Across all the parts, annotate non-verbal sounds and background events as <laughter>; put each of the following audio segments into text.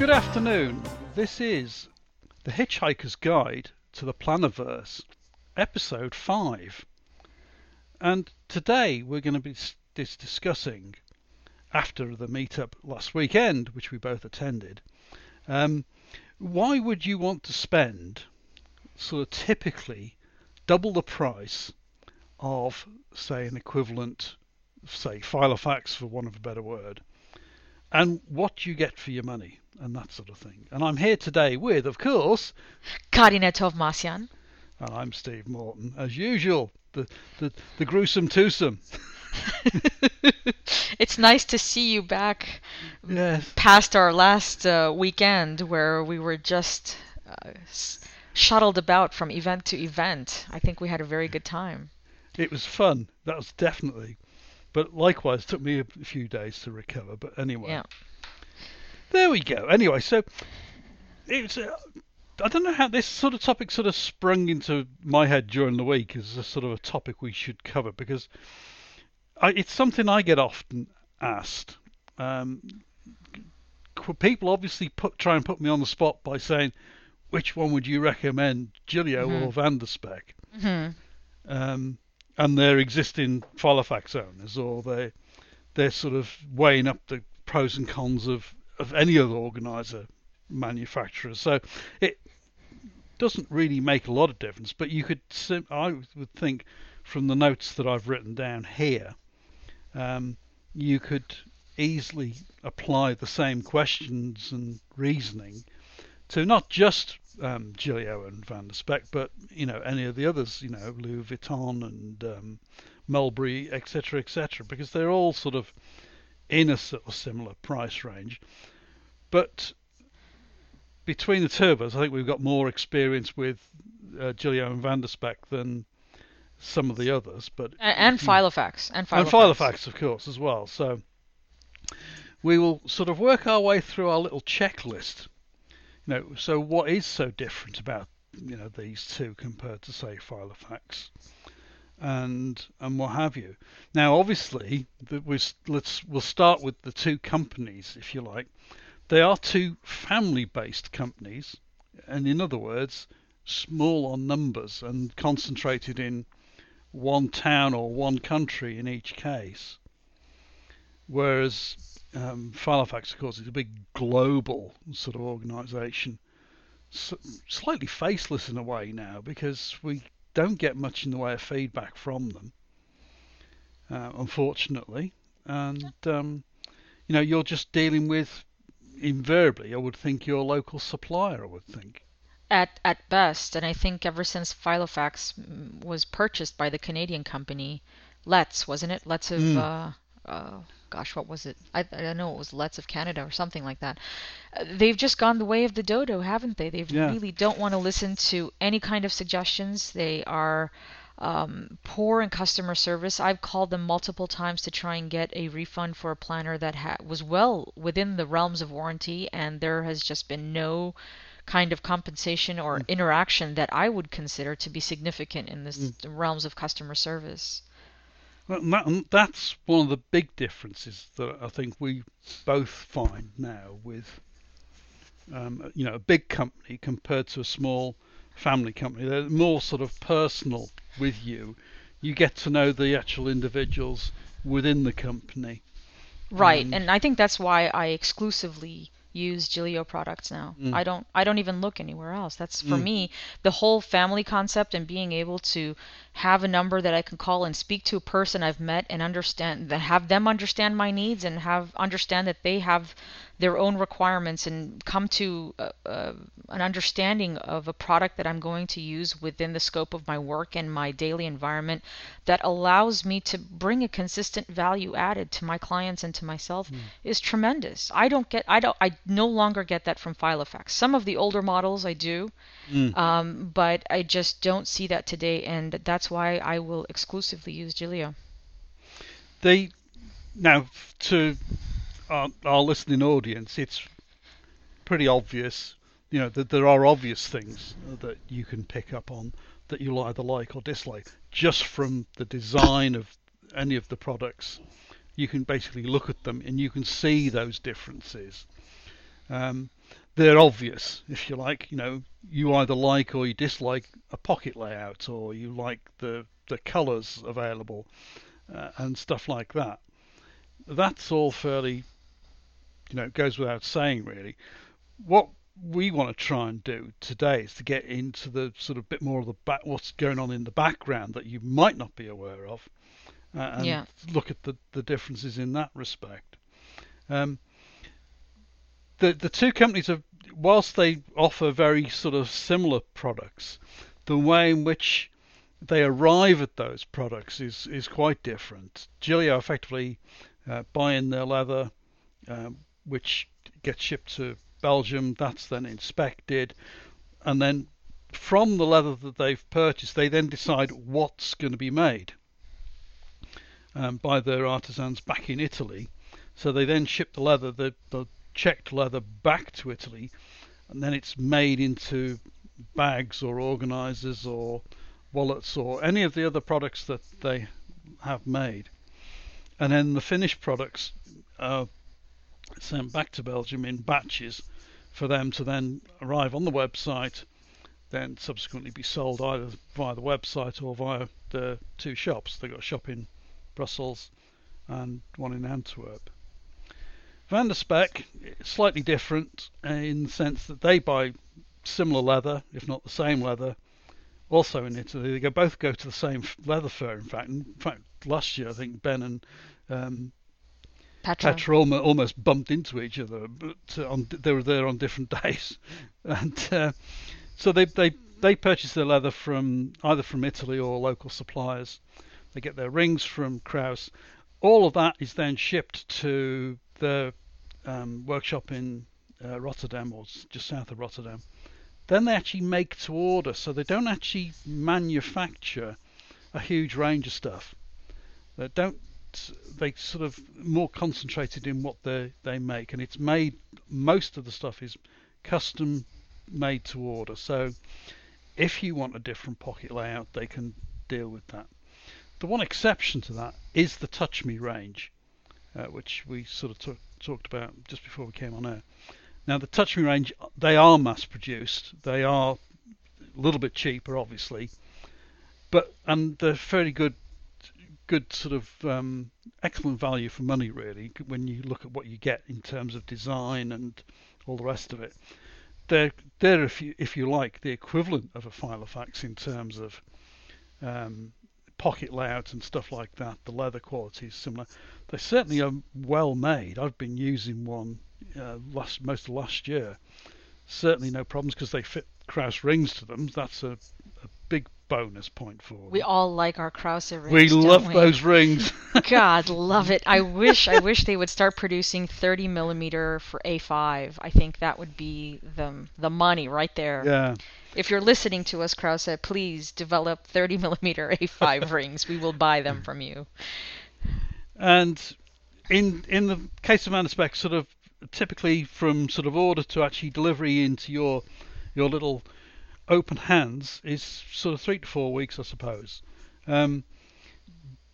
Good afternoon. This is The Hitchhiker's Guide to the Plannerverse, episode 5. And today we're going to be dis- discussing, after the meetup last weekend, which we both attended, um, why would you want to spend sort of typically double the price of, say, an equivalent, say, Filofax, for want of a better word, and what you get for your money and that sort of thing. And I'm here today with, of course, Karina Tovmasyan. and I'm Steve Morton, as usual, the the, the gruesome twosome. <laughs> it's nice to see you back Yes. past our last uh, weekend where we were just uh, shuttled about from event to event. I think we had a very good time. It was fun. That was definitely. But likewise, it took me a few days to recover. But anyway, Yeah. There we go. Anyway, so it's. Uh, I don't know how this sort of topic sort of sprung into my head during the week as a sort of a topic we should cover because I, it's something I get often asked. Um, people obviously put try and put me on the spot by saying, which one would you recommend, Gillio or Van der Spek? hmm um, and they're existing Filofax owners, or they they're sort of weighing up the pros and cons of, of any other organizer manufacturer. So it doesn't really make a lot of difference. But you could, I would think, from the notes that I've written down here, um, you could easily apply the same questions and reasoning to not just um, and Van der Spek, but you know any of the others, you know Louis Vuitton and um, Mulberry, etc., etc., because they're all sort of in a sort of similar price range. But between the two of us, I think we've got more experience with uh, Gillio and Van der Spek than some of the others. But And, and Filofax. And Filofax. and Filofax, of course, as well. So we will sort of work our way through our little checklist. You know, so what is so different about you know these two compared to say Filofax and and what have you? Now, obviously, we let's we'll start with the two companies, if you like. They are two family-based companies, and in other words, small on numbers and concentrated in one town or one country in each case. Whereas um, Filofax, of course, is a big global sort of organisation, S- slightly faceless in a way now because we don't get much in the way of feedback from them, uh, unfortunately. And um, you know, you're just dealing with invariably, I would think, your local supplier. I would think. At, at best, and I think ever since Filofax mm, was purchased by the Canadian company, Letts, wasn't it? Letts of, Mm. uh, uh, gosh, what was it? I, I know it was Letts of Canada or something like that. Uh, they've just gone the way of the dodo, haven't they? They Yeah. really don't want to listen to any kind of suggestions. They are um, poor in customer service. I've called them multiple times to try and get a refund for a planner that ha- was well within the realms of warranty, and there has just been no kind of compensation or interaction that I would consider to be significant in this realms of customer service. That, and that's one of the big differences that I think we both find now with, um, you know, a big company compared to a small family company. They're more sort of personal with you. You get to know the actual individuals within the company. Right, And- and I think that's why I exclusively use Gillio products now. Mm. I don't I don't even look anywhere else. That's for Mm. me the whole family concept and being able to have a number that I can call and speak to a person I've met and understand that have them understand my needs and have understand that they have their own requirements and come to uh, uh, an understanding of a product that I'm going to use within the scope of my work and my daily environment that allows me to bring a consistent value added to my clients and to myself is tremendous. I don't get I don't I no longer get that from Filofax. Some of the older models I do, Mm. um, but I just don't see that today, and that's why I will exclusively use Gillio. They now to our, our listening audience, it's pretty obvious, you know, that there are obvious things that you can pick up on that you'll either like or dislike just from the design of any of the products. You can basically look at them and you can see those differences. Um, they're obvious, if you like. You know, you either like or you dislike a pocket layout, or you like the the colours available, uh, and stuff like that. That's all fairly, you know, it goes without saying, really. What we want to try and do today is to get into the sort of bit more of the back, what's going on in the background that you might not be aware of, uh, and Yeah. look at the, the differences in that respect. Um, the the two companies have, whilst they offer very sort of similar products, the way in which they arrive at those products is is quite different. Gillio effectively uh, buying their leather, um, which gets shipped to Belgium. That's then inspected, and then from the leather that they've purchased, they then decide what's going to be made um, by their artisans back in Italy. So they then ship the leather, the, the checked leather, back to Italy, and then it's made into bags or organisers or wallets or any of the other products that they have made. And then the finished products are sent back to Belgium in batches for them to then arrive on the website, then subsequently be sold either via the website or via the two shops. They've got a shop in Brussels and one in Antwerp. Van der Spek, slightly different in the sense that they buy similar leather, if not the same leather, also in Italy. They go, both go to the same leather fair, in fact. In fact, last year I think Ben and um, Petra. Petra almost bumped into each other, but uh, on, they were there on different <laughs> days, and uh, so they they they purchase their leather from either from Italy or local suppliers. They get their rings from Krause. All of that is then shipped to the um, workshop in uh, Rotterdam or just south of Rotterdam. Then they actually make to order, so they don't actually manufacture a huge range of stuff. They don't. They sort of more concentrated in what they they make, and it's made. Most of the stuff is custom made to order. So if you want a different pocket layout, they can deal with that. The one exception to that is the Touch Me range, uh, which we sort of talk, talked about just before we came on air. Now the Touch Me range, they are mass produced. They are a little bit cheaper, obviously, but and they're fairly good, good sort of um, excellent value for money, really. When you look at what you get in terms of design and all the rest of it, they're they're if you if you like the equivalent of a Filofax in terms of um, pocket layout and stuff like that. The leather quality is similar. They certainly are well made. I've been using one uh, last most last year. Certainly no problems because they fit Krause rings to them. That's a, a bonus point for them. We all like our Krause rings. We love we? those rings. <laughs> God, love it. I <laughs> wish I wish they would start producing 30 millimeter for A5. I think that would be the the money right there. yeah. If you're listening to us, Krause, please develop 30 <laughs> millimeter A5 rings. We will buy them from you. And in in the case of Van der Spek, sort of typically from sort of order to actually delivery into your your little open hands is sort of three to four weeks, I suppose. Um,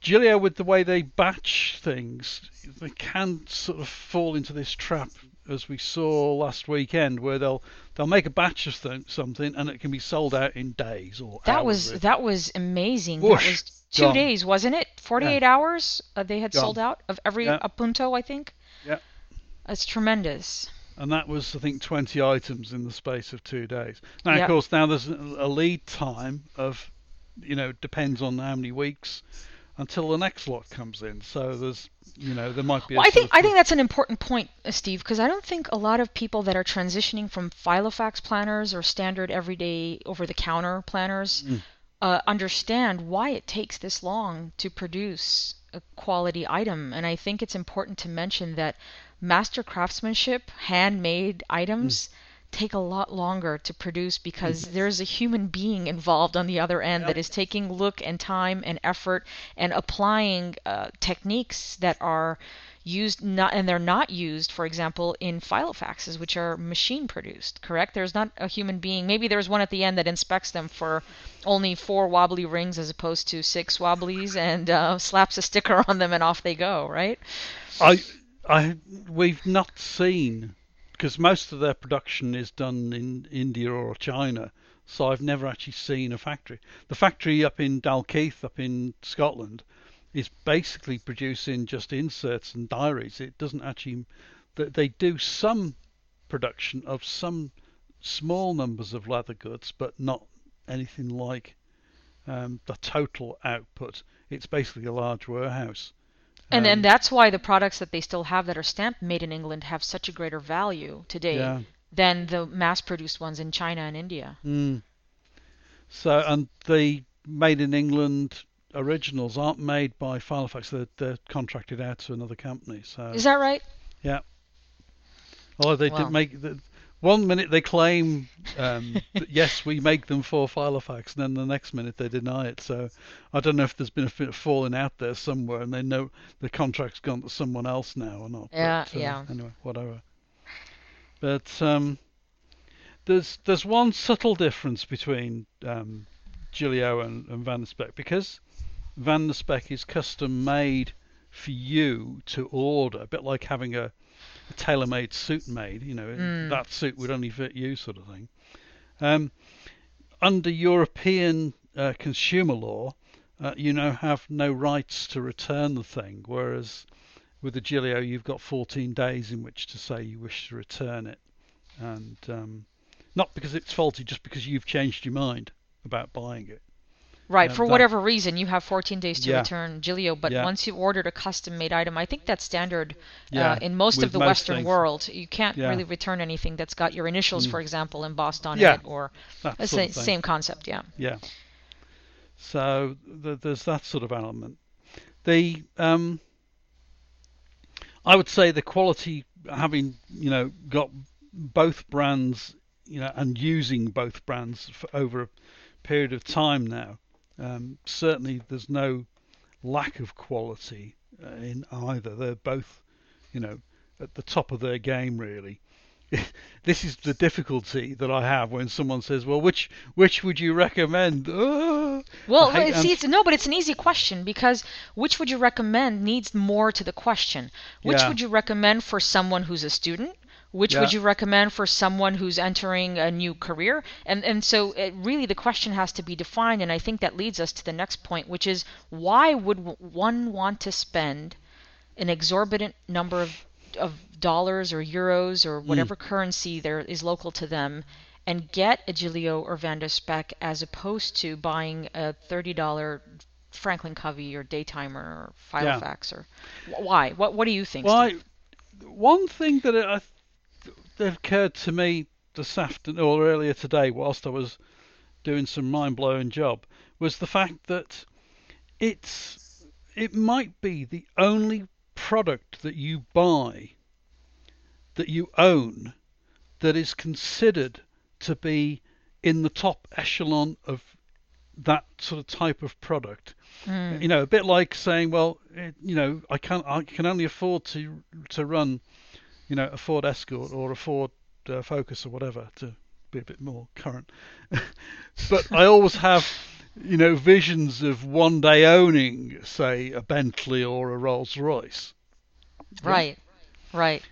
Gillio, with the way they batch things, they can sort of fall into this trap as we saw last weekend, where they'll they'll make a batch of th- something and it can be sold out in days or That hours. was that was amazing. Whoosh, that was two gone. days, wasn't it? 48 hours uh, they had Gone. sold out of every Yeah. Apunto, I think. Yeah. That's tremendous. And that was I think 20 items in the space of two days. Now, Yeah. of course, now there's a lead time of, you know, depends on how many weeks until the next lot comes in. So there's, you know, there might be. A Well, I think I think that's an important point, uh, Steve, because I don't think a lot of people that are transitioning from Filofax planners or standard everyday over-the-counter planners Mm. uh, understand why it takes this long to produce a quality item. And I think it's important to mention that master craftsmanship, handmade items. Take a lot longer to produce because there's a human being involved on the other end that Yep. is taking look and time and effort and applying uh, techniques that are used not and they're not used for example in filofaxes which are machine produced correct there's not a human being maybe there's one at the end that inspects them for only four wobbly rings as opposed to six wobblies and uh, slaps a sticker <laughs> on them and off they go right I, I, we've not seen because most of their production is done in India or China. So I've never actually seen a factory. The factory up in Dalkeith, up in Scotland, is basically producing just inserts and diaries. It doesn't actually. They do some production of some small numbers of leather goods, but not anything like um, the total output. It's basically a large warehouse. And Um, and that's why the products that they still have that are stamped made in England have such a greater value today Yeah. than the mass-produced ones in China and India. Mm. So, and the made in England originals aren't made by Filofax. They're, they're contracted out to another company. So, Is that right? Yeah. Although they Wow. did make the one minute they claim um, that yes, we make them for Filofax, and then the next minute they deny it. So, I don't know if there's been a bit of falling out there somewhere, and they know the contract's gone to someone else now or not. Yeah, But, uh, yeah. Anyway, whatever. But um, there's there's one subtle difference between um, Gillio and, and Van der Spek because Van der Spek is custom made for you to order, a bit like having a, a tailor-made suit made. You know, Mm. that suit would only fit you, sort of thing. Um, under European uh, consumer law, uh, you now have no rights to return the thing, whereas with the Gillio, you've got 14 days in which to say you wish to return it, and um, not because it's faulty, just because you've changed your mind about buying it. Right. For that- whatever reason, you have 14 days to Yeah. return Gillio, but Yeah. once you've ordered a custom-made item, I think that's standard Yeah, uh, in most with of the most Western things. world. You can't really return anything that's got your initials, Mm. for example, embossed on Yeah, it, or the same, same concept. Yeah. Yeah. So th- there's that sort of element. The um, I would say the quality, having you know got both brands, you know, and using both brands for over a period of time now, um, certainly there's no lack of quality uh, in either. They're both, you know, at the top of their game really. <laughs> this is the difficulty that I have when someone says, "Well, which which would you recommend?" <laughs> Ah, Well, see, ans- it's, no, but it's an easy question because which would you recommend needs more to the question. Which Yeah. would you recommend for someone who's a student? Which would you recommend for someone who's entering a new career? And and so it, really the question has to be defined, and I think that leads us to the next point, which is why would one want to spend an exorbitant number of of dollars or euros or mm. whatever currency there is local to them and get a Gillio or Van der Spek as opposed to buying a $30 Franklin Covey or Daytimer or Yeah. Or why? What what do you think? Well, I, one thing that, I, that occurred to me this afternoon or earlier today, whilst I was doing some mind-blowing job, was the fact that it's it might be the only product that you buy that you own that is considered to be in the top echelon of that sort of type of product. Mm. You know, a bit like saying, well, it, you know, I can I can only afford to to run, you know, a Ford Escort or a Ford uh, Focus or whatever to be a bit more current. <laughs> but I always have, you know, visions of one day owning, say, a Bentley or a Rolls Royce. Right. Right.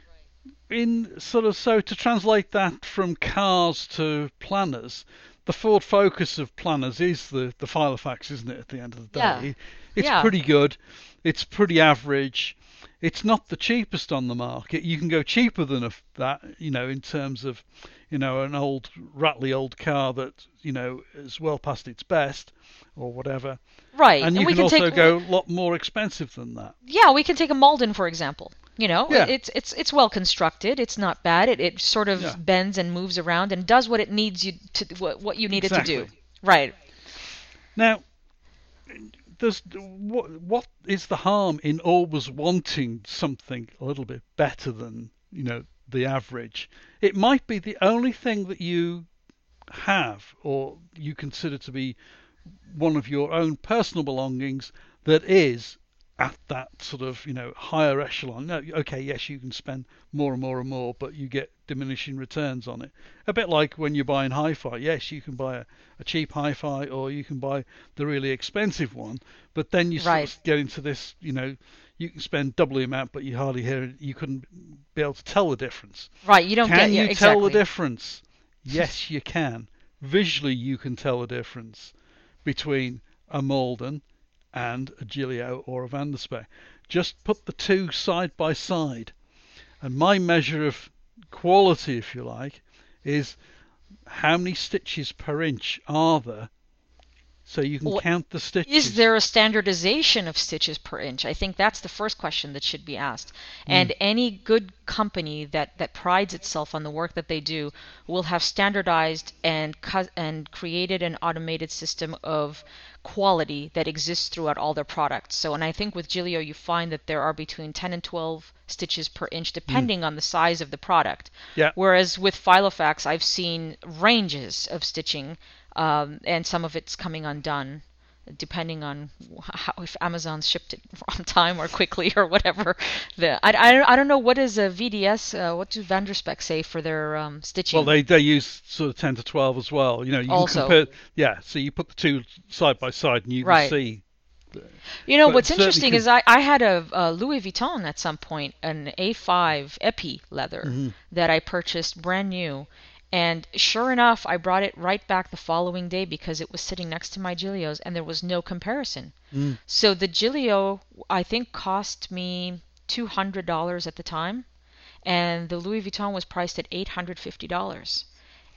in sort of so to translate that from cars to planners, the Ford Focus of planners is the the Filofax, isn't it? At the end of the day, Yeah. it's Yeah. pretty good. It's pretty average. It's not the cheapest on the market. You can go cheaper than a, that, you know, in terms of, you know, an old rattly old car that you know is well past its best, or whatever. Right. And you we can, can also take go a lot more expensive than that. Yeah, we can take a Malden for example. You know, Yeah. it's it's it's well constructed. It's not bad. It it sort of Yeah. bends and moves around and does what it needs you to what what you need it to do. Right. Now, there's what what is the harm in always wanting something a little bit better than you know the average? It might be the only thing that you have or you consider to be one of your own personal belongings that is at that sort of you know higher echelon. No, okay, yes, you can spend more and more and more, but you get diminishing returns on it. A bit like when you're buying hi-fi. Yes, you can buy a, a cheap hi-fi, or you can buy the really expensive one, but then you Right. sort of get into this, you know, you can spend double the amount, but you hardly hear it. You couldn't be able to tell the difference. Right. You don't Can get you yeah, tell the difference? Yes, you can. Visually, you can tell the difference between a Malden and a Gillio or a Van der Spek. Just put the two side by side, and my measure of quality, if you like, is how many stitches per inch are there, so you can Well, count the stitches. Is there a standardization of stitches per inch? I think that's the first question that should be asked. And hmm. any good company that, that prides itself on the work that they do will have standardized and and created an automated system of quality that exists throughout all their products. So, and I think with Gilio, you find that there are between 10 and 12 stitches per inch, depending on the size of the product. Yeah. Whereas with Filofax, I've seen ranges of stitching, um, and some of it's coming undone, depending on how, if Amazon shipped it <laughs> on time or quickly or whatever. The I, I, I don't know what is a VDS. Uh, what do Van der Spek say for their um, stitching? Well, they they use sort of ten to twelve as well. You know, you Also. can compare. Yeah, so you put the two side by side, and you Right. can see. You know But what's interesting can- is I, I had a, a Louis Vuitton at some point, an A5 Epi leather Mm-hmm. that I purchased brand new, and sure enough, I brought it right back the following day because it was sitting next to my Gillios, and there was no comparison. Mm. So the Gillio, I think, cost me two hundred dollars at the time, and the Louis Vuitton was priced at eight hundred fifty dollars.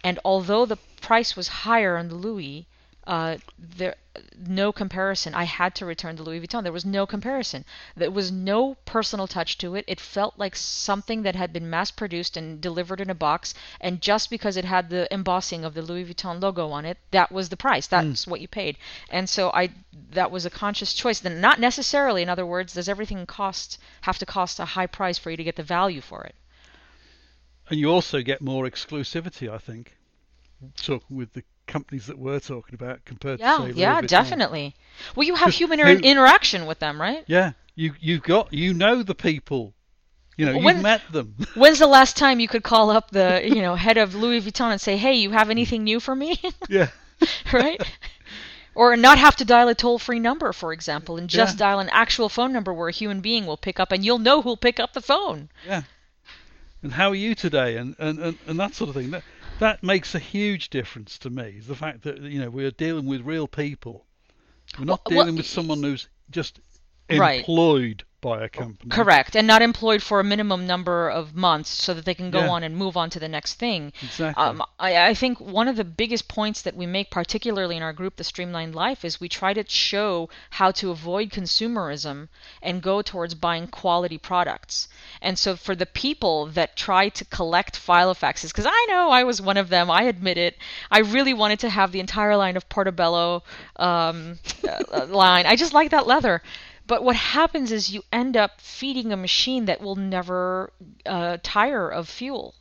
And although the price was higher on the Louis, uh, there no comparison. I had to return the Louis Vuitton. There was no comparison. There was no personal touch to it. It felt like something that had been mass produced and delivered in a box. And just because it had the embossing of the Louis Vuitton logo on it, that was the price. That's what you paid. And so I that was a conscious choice. Then not necessarily. In other words, does everything cost have to cost a high price for you to get the value for it? And you also get more exclusivity, I think. Talking with the companies that we're talking about compared Yeah, to say yeah, definitely. Well, you have human interaction with them, right? Yeah, you you've got you know the people. You know, When- you've met them. <laughs> When's the last time you could call up the, you know, head of Louis Vuitton and say, "Hey, you have anything new for me?" <laughs> yeah. right? Or not have to dial a toll-free number, for example, and just Yeah. dial an actual phone number where a human being will pick up, and you'll know who'll pick up the phone. Yeah. And how are you today? And, and, and, and that sort of thing. That, that makes a huge difference to me. The fact that you know we're dealing with real people. We're not Well- well, dealing with someone who's just employed by a company. Correct, and not employed for a minimum number of months so that they can go Yeah. on and move on to the next thing. Exactly. Um, I, I think one of the biggest points that we make, particularly in our group, The Streamlined Life, is we try to show how to avoid consumerism and go towards buying quality products. And so, for the people that try to collect Filofaxes, because I know I was one of them, I admit it, I really wanted to have the entire line of Portobello um, <laughs> uh, line. I just like that leather. But what happens is you end up feeding a machine that will never uh, tire of fuel.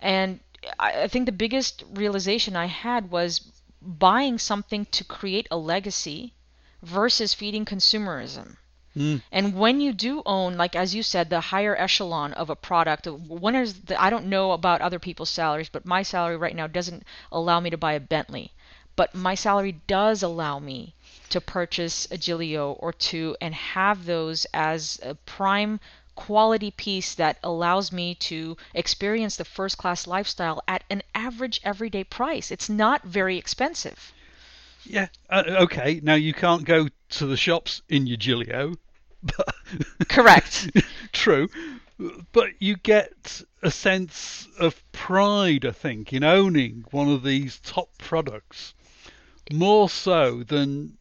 And I, I think the biggest realization I had was buying something to create a legacy versus feeding consumerism. Mm. And when you do own, like as you said, the higher echelon of a product, when is the, I don't know about other people's salaries, but my salary right now doesn't allow me to buy a Bentley. But my salary does allow me to purchase a Gillio or two and have those as a prime quality piece that allows me to experience the first class lifestyle at an average everyday price. It's not very expensive. Yeah. Uh, okay. Now you can't go to the shops in your Gillio, but <laughs> Correct. <laughs> true. But you get a sense of pride, I think, in owning one of these top products more so than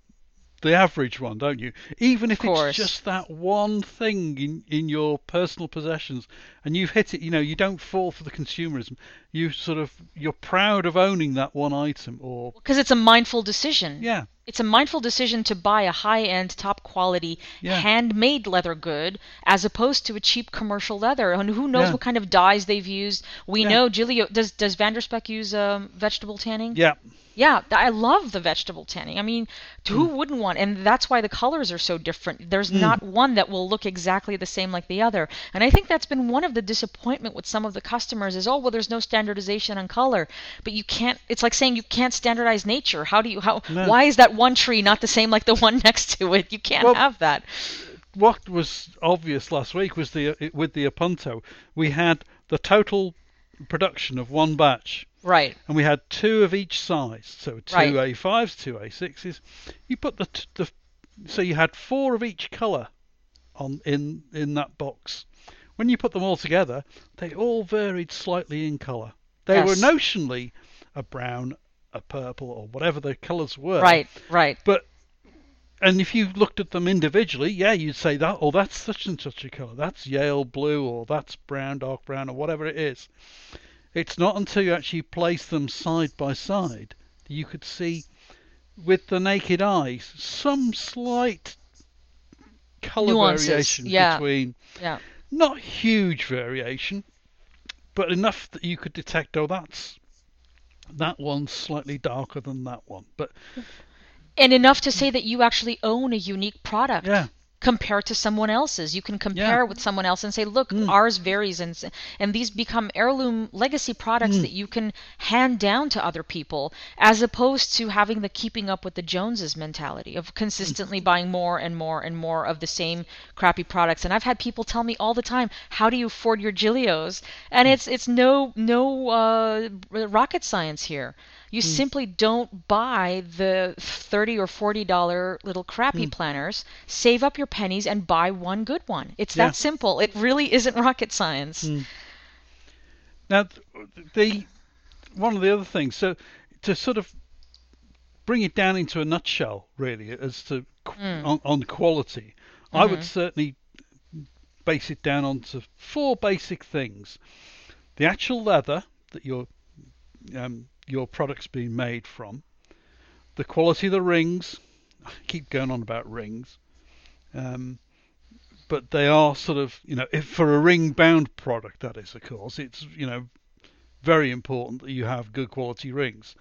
the average one, don't you? Even if it's just that one thing in, in your personal possessions and you've hit it, you know, you don't fall for the consumerism. You sort of, you're proud of owning that one item or, Because it's a mindful decision. yeah, It's a mindful decision to buy a high end, top quality, Yeah. handmade leather good as opposed to a cheap commercial leather. And who knows Yeah. what kind of dyes they've used. We Yeah. know Gillio does does Van der Spek use um, vegetable tanning? yeah. Yeah, I love the vegetable tanning. I mean, who mm. wouldn't want? And that's why the colors are so different. There's mm. not one that will look exactly the same like the other. And I think that's been one of the disappointment with some of the customers is, oh, well, there's no standardization on color. But you can't. It's like saying you can't standardize nature. How do you? How? No. Why is that one tree not the same like the one <laughs> next to it? You can't Well, have that. What was obvious last week was the with the Apunto, we had the total production of one batch, Right. and we had two of each size, so two Right. A5s, two A6s. You put the t- the so you had four of each color on in in that box. When you put them all together, they all varied slightly in color. They were notionally a brown, a purple, or whatever the colors were. Right. Right. But and if you looked at them individually, yeah, you'd say that oh that's such and such a colour. That's Yale blue or that's brown, dark brown or whatever it is. It's not until you actually place them side by side that you could see with the naked eye some slight colour Nuances, variation yeah. between Yeah. not huge variation, but enough that you could detect oh that's that one's slightly darker than that one. But And enough to say that you actually own a unique product. yeah. Compared to someone else's. You can compare with someone else and say, look, Mm. ours varies, and and these become heirloom legacy products Mm. that you can hand down to other people, as opposed to having the keeping up with the Joneses mentality of consistently buying more and more and more of the same crappy products. And I've had people tell me all the time, how do you afford your Gillios? And Mm. it's it's no no uh, rocket science here. You Mm. simply don't buy the thirty or forty dollar little crappy planners. Save up your pennies and buy one good one. It's Yeah. that simple. It really isn't rocket science. Now, the one of the other things, so to sort of bring it down into a nutshell, really, as to Mm. on, on quality, I would Mhm. certainly base it down onto four basic things: the actual leather that your um, your product's being made from, the quality of the rings. I keep going on about rings. Um, but they are sort of, you know, if for a ring bound product, that is, of course, it's, you know, very important that you have good quality rings.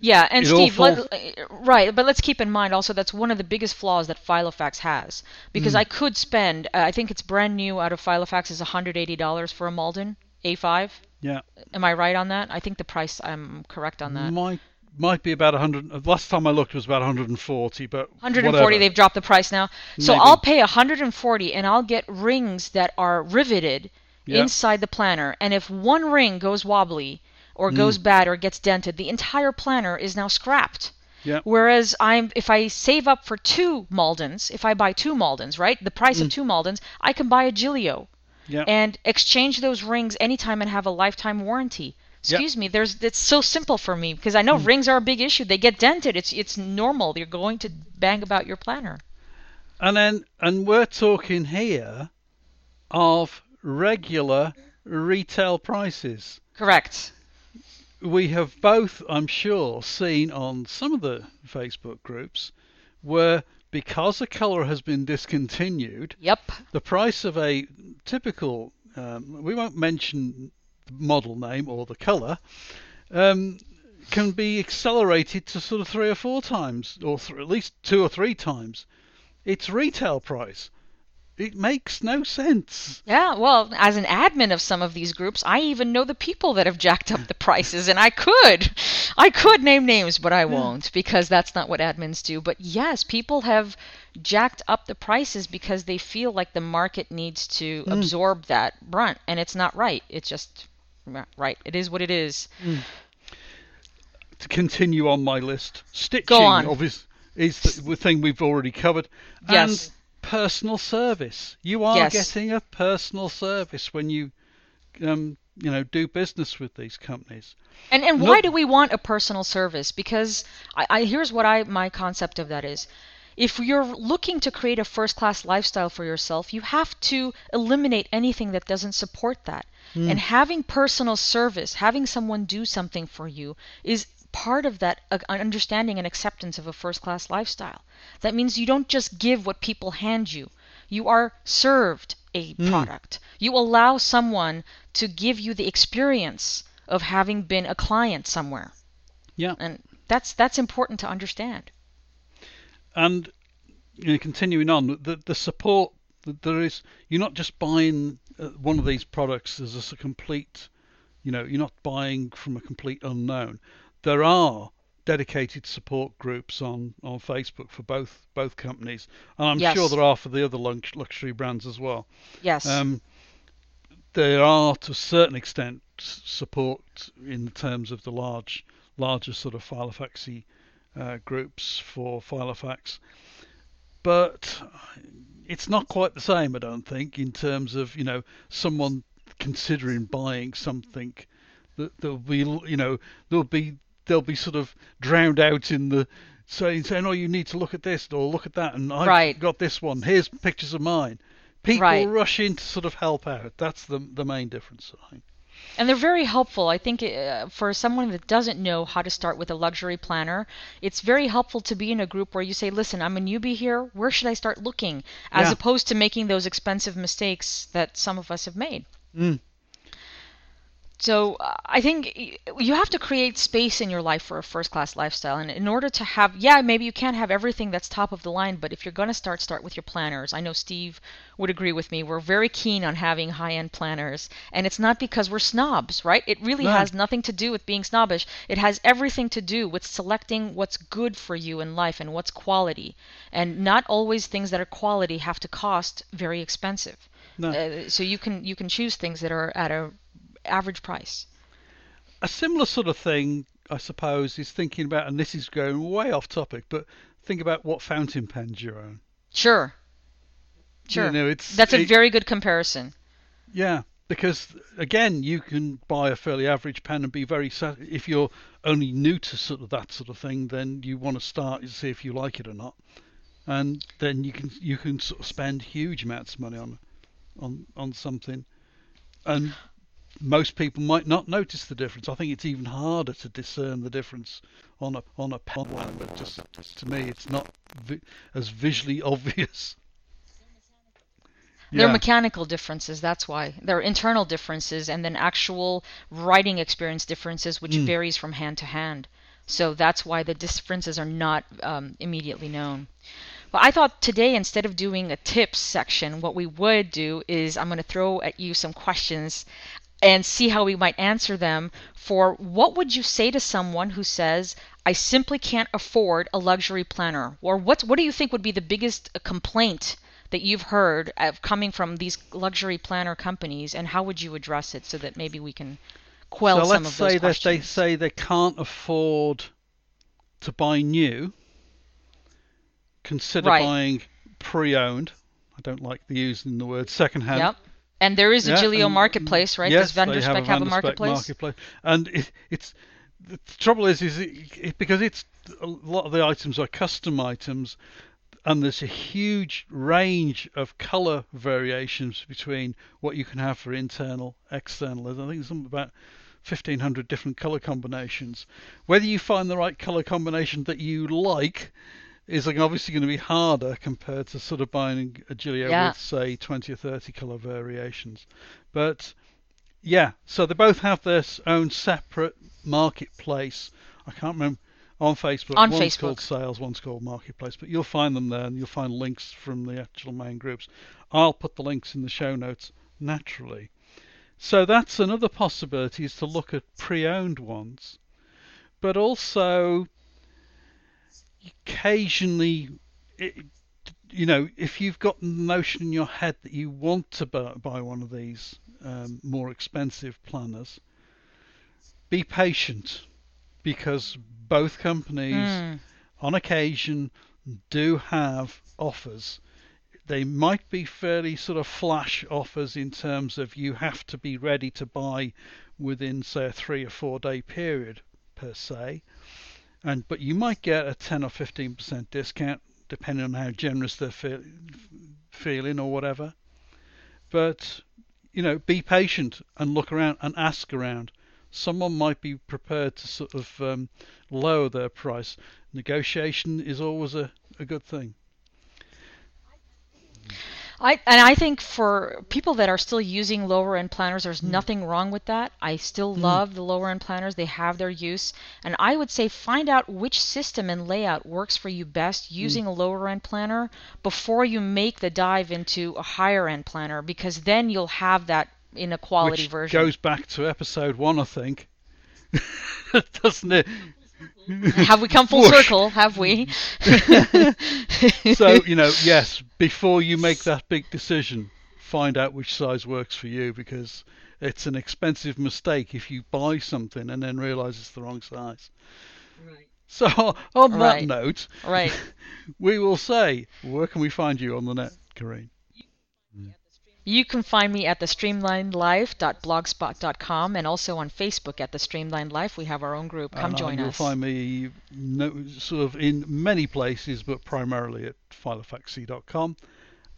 Yeah, and It Steve, falls- uh, right, but let's keep in mind also that's one of the biggest flaws that Filofax has because Mm. I could spend, uh, I think it's brand new out of Filofax is $180 for a Malden A5. Yeah. Am I right on that? I think the price I'm correct on that. Might might be about 100. Last time I looked it was about 140, but 140 whatever. they've dropped the price now. So Maybe. I'll pay 140 and I'll get rings that are riveted Yeah. inside the planner and if one ring goes wobbly or Mm. goes bad or gets dented, the entire planner is now scrapped. Yeah. Whereas I'm if I save up for two Maldens, if I buy two Maldens, right? The price of two Maldens, I can buy a Gillio Mm. Yeah. and exchange those rings anytime and have a lifetime warranty. Excuse me, there's it's so simple for me because I know Mm. rings are a big issue. They get dented. It's it's normal. You're going to bang about your planner. And then, and we're talking here of regular retail prices. Correct. we have both, I'm sure, seen on some of the Facebook groups where because the colour has been discontinued, Yep. the price of a typical, um, we won't mention the model name or the colour, um, can be accelerated to sort of three or four times, or th- at least two or three times its retail price. It makes no sense. Yeah, well, as an admin of some of these groups, I even know the people that have jacked up the prices, and I could, I could name names, but I won't because that's not what admins do. But yes, people have jacked up the prices because they feel like the market needs to mm. absorb that brunt, and it's not right. It's just right. It is what it is. Mm. to continue on my list. Stitching, Go on. obviously is the, the thing we've already covered. Yes. And personal service. You are Yes. getting a personal service when you, um, you know, do business with these companies. And and why Nope. do we want a personal service? Because I, I here's what I my concept of that is. If you're looking to create a first class lifestyle for yourself, you have to eliminate anything that doesn't support that. And having personal service, having someone do something for you is part of that uh, understanding and acceptance of a first class lifestyle. That means you don't just give what people hand you. You are served a product. You allow someone to give you the experience of having been a client somewhere. Yeah. And that's that's important to understand. And you know, continuing on, the the support that there is, you're not just buying uh, one of these products as a complete, you know, you're not buying from a complete unknown. There are dedicated support groups on, on Facebook for both both companies, and I'm Yes. sure there are for the other luxury brands as well. Yes. Um, there are to a certain extent support in terms of the large, larger sort of Filofaxy uh, groups for Filofax, but it's not quite the same, I don't think, in terms of you know someone considering buying something that there'll be you know there'll be they'll be sort of drowned out in the saying saying oh you need to look at this or look at that and I've Right. got this one here's pictures of mine people Right. rush in to sort of help out that's the the main difference I think. And they're very helpful. I think uh, for someone that doesn't know how to start with a luxury planner, it's very helpful to be in a group where you say, listen, I'm a newbie here. Where should I start looking? As Yeah. opposed to making those expensive mistakes that some of us have made. Mm. So uh, I think you have to create space in your life for a first class lifestyle. And in order to have, yeah, maybe you can't have everything that's top of the line, but if you're going to start, start with your planners. I know Steve would agree with me. We're very keen on having high end planners. And it's not because we're snobs, right? It really No. has nothing to do with being snobbish. It has everything to do with selecting what's good for you in life and what's quality. And not always things that are quality have to cost very expensive. No. Uh, so you can you can choose things that are at a average price. a similar sort of thing I suppose is thinking about and this is going way off topic but think about what fountain pens you own Sure. Sure. you know it's That's a it- very good comparison. Yeah, because again, you can buy a fairly average pen and be very sat- if you're only new to sort of that sort of thing, then you want to start and see if you like it or not, and then you can you can sort of spend huge amounts of money on on on something, and most people might not notice the difference. I think it's even harder to discern the difference on a on a pen one, but just to me, it's not vi- as visually <laughs> obvious. They're Yeah. mechanical differences, that's why. They're internal differences and then actual writing experience differences, which Mm. varies from hand to hand. So that's why the differences are not um, immediately known. But I thought today, instead of doing a tips section, what we would do is I'm going to throw at you some questions and see how we might answer them for what would you say to someone who says I simply can't afford a luxury planner or what what do you think would be the biggest uh, complaint that you've heard of coming from these luxury planner companies and how would you address it so that maybe we can quell so some let's of those say that they say they can't afford to buy new. Consider Right. buying pre-owned. I don't like the using the word second-hand. yep and there is a Yeah, Gillio marketplace right Yes, does Van der Spek have a, have a marketplace marketplace. And it, it's the trouble is, is it, it, because it's a lot of the items are custom items, and there's a huge range of color variations between what you can have for internal, external. I think there's something about 1500 different color combinations. Whether you find the right color combination that you like is like obviously going to be harder compared to sort of buying a Gillio Yeah. with say 20 or 30 color variations. But yeah, so they both have their own separate marketplace. I can't remember on Facebook. On one's Facebook. called Sales, one's called Marketplace, but you'll find them there, and you'll find links from the actual main groups. I'll put the links in the show notes naturally. So that's another possibility is to look at pre-owned ones, but also occasionally, it, you know, if you've got the notion in your head that you want to buy, buy one of these um, more expensive planners, be patient because both companies Mm, on occasion do have offers. They might be fairly sort of flash offers in terms of you have to be ready to buy within say a three or four day period per se. And but you might get a 10 or 15% discount depending on how generous they're feel, feeling or whatever. But you know, be patient and look around and ask around. Someone might be prepared to sort of um, lower their price. Negotiation is always a, a good thing. I and I think for people that are still using lower end planners, there's Mm. nothing wrong with that. I still love the lower end planners; they have their use, and I would say find out which system and layout works for you best using Mm. a lower end planner before you make the dive into a higher end planner, because then you'll have that in a quality Which version. goes back to episode one, I think. <laughs> Doesn't it? Mm-hmm. have we come full Whoosh. circle? Have we? so <laughs> you know, yes, before you make that big decision, find out which size works for you because it's an expensive mistake if you buy something and then realize it's the wrong size. Right. So on that Right. note, right. <laughs> we will say, where can we find you on the net, Kareen? You can find me at the streamlinedlife.blogspot.com and also on Facebook at the Streamlined Life. We have our own group. Come And, uh, join you'll us. find me no, sort of in many places, but primarily at philofaxy.com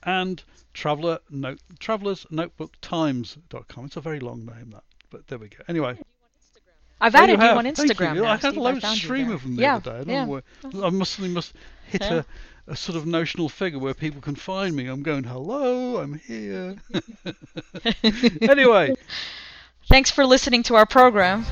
and traveler note, travelersnotebooktimes.com. It's a very long name that, but there we go. Anyway, I've Oh, added you, have. on Thank Instagram. you. now, I had Steve. a load found you stream of them the yeah, other day. I don't yeah. know where, I must must hit Yeah. a, a sort of notional figure where people can find me. I'm going, hello, I'm here. <laughs> <laughs> anyway, Thanks for listening to our program.